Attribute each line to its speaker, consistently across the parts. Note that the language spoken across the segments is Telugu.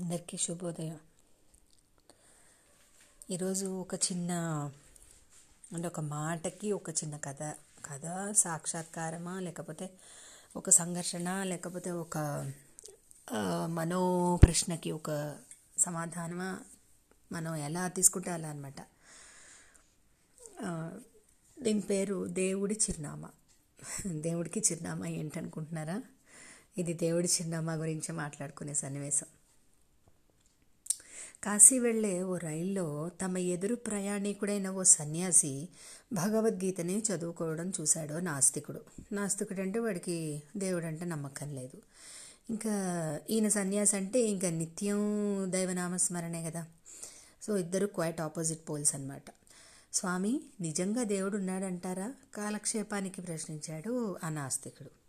Speaker 1: అందరికీ శుభోదయం. ఈరోజు ఒక చిన్న అంటే ఒక మాటకి ఒక చిన్న కథ కథ సాక్షాత్కారమా లేకపోతే ఒక సంఘర్షణ లేకపోతే ఒక మనో ప్రశ్నకి ఒక సమాధానమా మనం ఎలా తీసుకుంటే అలా అనమాట దీని పేరు దేవుడి చిరునామా. దేవుడికి చిరునామా ఏంటనుకుంటున్నారా? ఇది దేవుడి చిరునామా గురించి మాట్లాడుకునే సన్నివేశం. కాశీ వెళ్ళే ఓ రైల్లో తమ ఎదురు ప్రయాణికుడైన ఓ సన్యాసి భగవద్గీతని చదువుకోవడం చూశాడు నాస్తికుడు నాస్తికుడు. అంటే వాడికి దేవుడు అంటే నమ్మకం లేదు. ఇంకా ఈయన సన్యాసి అంటే ఇంకా నిత్యం దైవనామస్మరణే కదా. సో ఇద్దరు క్వైట్ ఆపోజిట్ పోల్స్ అనమాట స్వామి నిజంగా దేవుడు ఉన్నాడంటారా కాలక్షేపానికి ప్రశ్నించాడు ఆ నాస్తికుడు.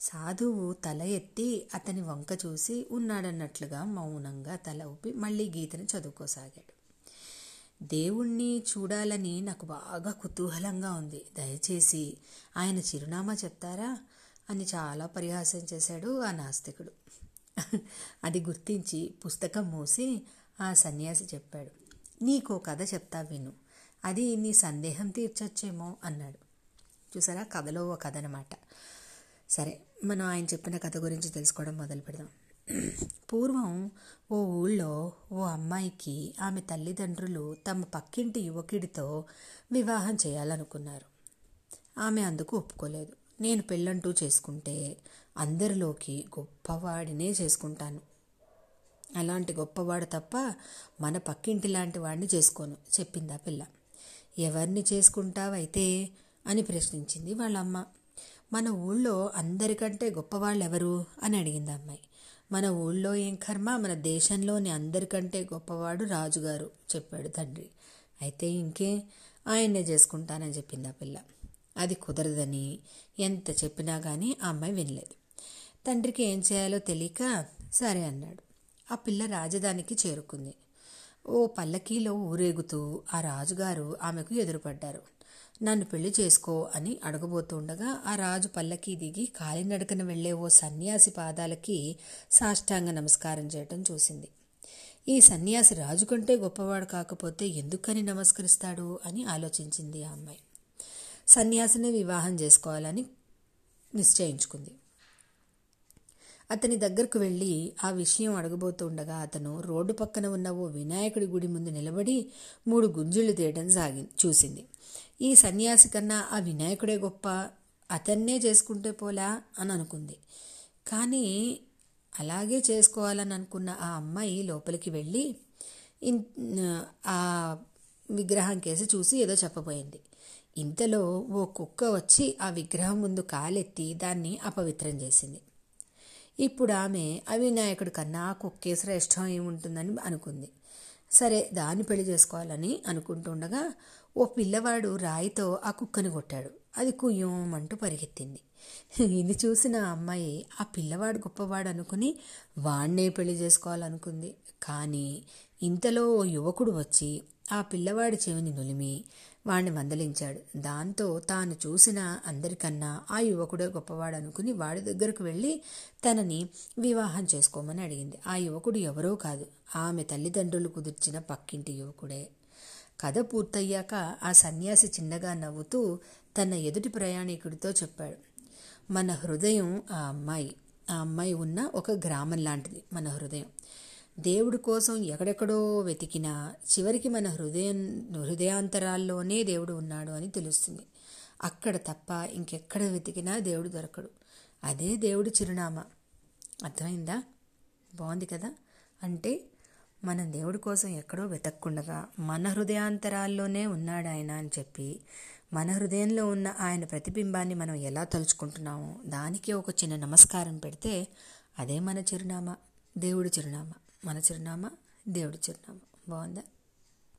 Speaker 1: సాధువు తల ఎత్తి అతని వంక చూసి ఉన్నాడన్నట్లుగా మౌనంగా తల ఊపి మళ్ళీ గీతని చదువుకోసాగాడు. దేవుణ్ణి చూడాలని నాకు బాగా కుతూహలంగా ఉంది. దయచేసి ఆయన చిరునామా చెప్తారా? అని చాలా పరిహాసం చేశాడు ఆ నాస్తికుడు. అది గుర్తించి పుస్తకం మూసి ఆ సన్యాసి చెప్పాడు. నీకో కథ చెప్తా విను. అది నీ సందేహం తీర్చొచ్చేమో అన్నాడు. చూసారా? కథలో ఓ కథ అనమాట సరే మనం ఆయన చెప్పిన కథ గురించి తెలుసుకోవడం మొదలు పెడదాం. పూర్వం ఓ ఊళ్ళో ఓ అమ్మాయికి ఆమె తల్లిదండ్రులు తమ పక్కింటి యువకుడితో వివాహం చేయాలనుకున్నారు. ఆమె అందుకు ఒప్పుకోలేదు. నేను పెళ్ళంటూ చేసుకుంటే అందరిలోకి గొప్పవాడినే చేసుకుంటాను. అలాంటి గొప్పవాడు తప్ప మన పక్కింటి లాంటి వాడిని చేసుకోను చెప్పిందా పిల్ల. ఎవరిని చేసుకుంటావైతే? అని ప్రశ్నించింది వాళ్ళ అమ్మ మన ఊళ్ళో అందరికంటే గొప్పవాళ్ళు ఎవరు అని అడిగింది అమ్మాయి. మన ఊళ్ళో ఏం కర్మ? మన దేశంలోని అందరికంటే గొప్పవాడు రాజుగారు చెప్పాడు తండ్రి. అయితే ఇంకే ఆయన్నే చేసుకుంటానని చెప్పింది ఆ పిల్ల. అది కుదరదని ఎంత చెప్పినా కానీ ఆ అమ్మాయి వినలేదు. తండ్రికి ఏం చేయాలో తెలియక సరే అన్నాడు. ఆ పిల్ల రాజధానికి చేరుకుంది. ఓ పల్లకీలో ఊరేగుతూ ఆ రాజుగారు ఆమెకు ఎదురుపడ్డారు. నన్ను పెళ్ళి చేసుకో అని అడగబోతుండగా ఆ రాజు పల్లకీ దిగి కాలినడకన వెళ్ళే ఓ సన్యాసి పాదాలకి సాష్టాంగ నమస్కారం చేయటం చూసింది. ఈ సన్యాసి రాజు కంటే గొప్పవాడు కాకపోతే ఎందుకని నమస్కరిస్తాడు అని ఆలోచించింది ఆ అమ్మాయి. సన్యాసిని వివాహం చేసుకోవాలని నిశ్చయించుకుంది. అతని దగ్గరకు వెళ్ళి ఆ విషయం అడగబోతుండగా అతను రోడ్డు పక్కన ఉన్న ఓ వినాయకుడి గుడి ముందు నిలబడి మూడు గుంజులు తీయడం సాగి చూసింది. ఈ సన్యాసి కన్నా ఆ వినాయకుడే గొప్ప అతన్నే చేసుకుంటే పోలా అని అనుకుంది. కానీ అలాగే చేసుకోవాలని అనుకున్న ఆ అమ్మాయి లోపలికి వెళ్ళి ఆ విగ్రహం కేసి చూసి ఏదో చెప్పబోయింది. ఇంతలో ఓ కుక్క వచ్చి ఆ విగ్రహం ముందు కాలెత్తి దాన్ని అపవిత్రం చేసింది. ఇప్పుడు ఆమె అవినాయకుడి కన్నా కుక్కే శ్రేష్టం ఏముంటుందని అనుకుంది. సరే దాన్ని పెళ్ళి చేసుకోవాలని అనుకుంటుండగా ఓ పిల్లవాడు రాయితో ఆ కుక్కని కొట్టాడు. అది కుయ్యమంటూ పరిగెత్తింది. ఇది చూసిన అమ్మాయి ఆ పిల్లవాడు గొప్పవాడు అనుకుని వాణ్ణే పెళ్ళి చేసుకోవాలనుకుంది. కానీ ఇంతలో ఓ యువకుడు వచ్చి ఆ పిల్లవాడి చెవిని నులిమి వాణ్ణి మందలించాడు. దాంతో తాను చూసిన అందరికన్నా ఆ యువకుడే గొప్పవాడు అనుకుని వాడి దగ్గరకు వెళ్ళి తనని వివాహం చేసుకోమని అడిగింది. ఆ యువకుడు ఎవరో కాదు. ఆమె తల్లిదండ్రులు కుదిర్చిన పక్కింటి యువకుడే. కథ పూర్తయ్యాక ఆ సన్యాసి చిన్నగా నవ్వుతూ తన ఎదుటి ప్రయాణికుడితో చెప్పాడు. మన హృదయం ఆ అమ్మాయి. ఆ అమ్మాయి ఉన్న ఒక గ్రామం లాంటిది మన హృదయం. దేవుడి కోసం ఎక్కడెక్కడో వెతికినా చివరికి మన హృదయం హృదయాంతరాల్లోనే దేవుడు ఉన్నాడు అని తెలుస్తుంది. అక్కడ తప్ప ఇంకెక్కడ వెతికినా దేవుడు దొరకడు. అదే దేవుడి చిరునామా. అర్థమైందా? బాగుంది కదా? అంటే మనం దేవుడి కోసం ఎక్కడో వెతక్కుండగా మన హృదయాంతరాల్లోనే ఉన్నాడు ఆయన అని చెప్పి మన హృదయంలో ఉన్న ఆయన ప్రతిబింబాన్ని మనం ఎలా తలుచుకుంటున్నామో దానికి ఒక చిన్న నమస్కారం పెడితే అదే మన చిరునామా దేవుడి చిరునామా. మన చిరునామా దేవుడి చిరునామా. బాగుందా?